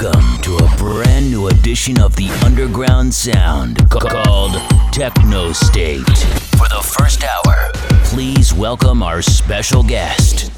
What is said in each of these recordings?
Welcome to a brand new edition of the underground sound called Technostate. For the first hour, please welcome our special guest.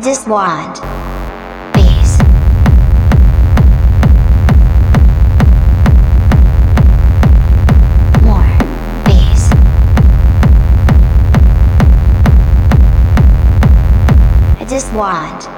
just want. I just want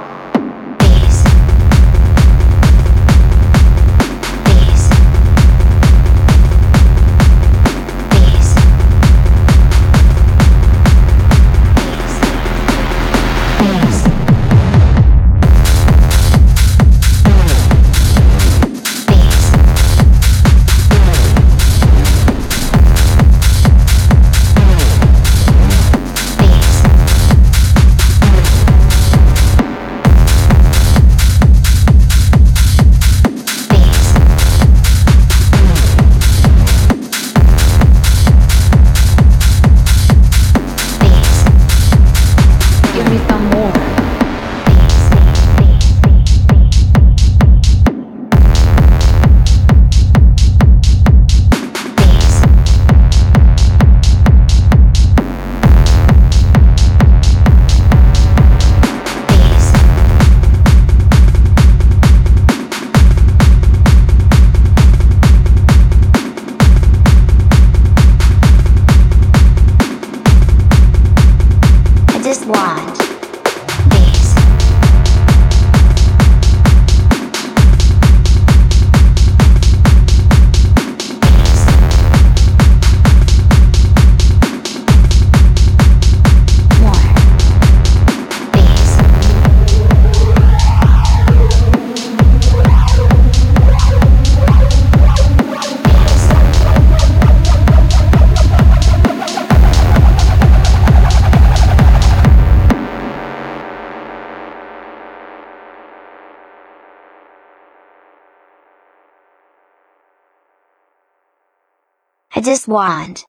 I just want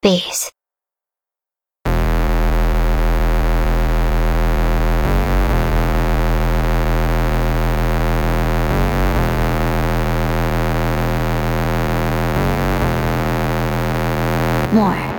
peace. More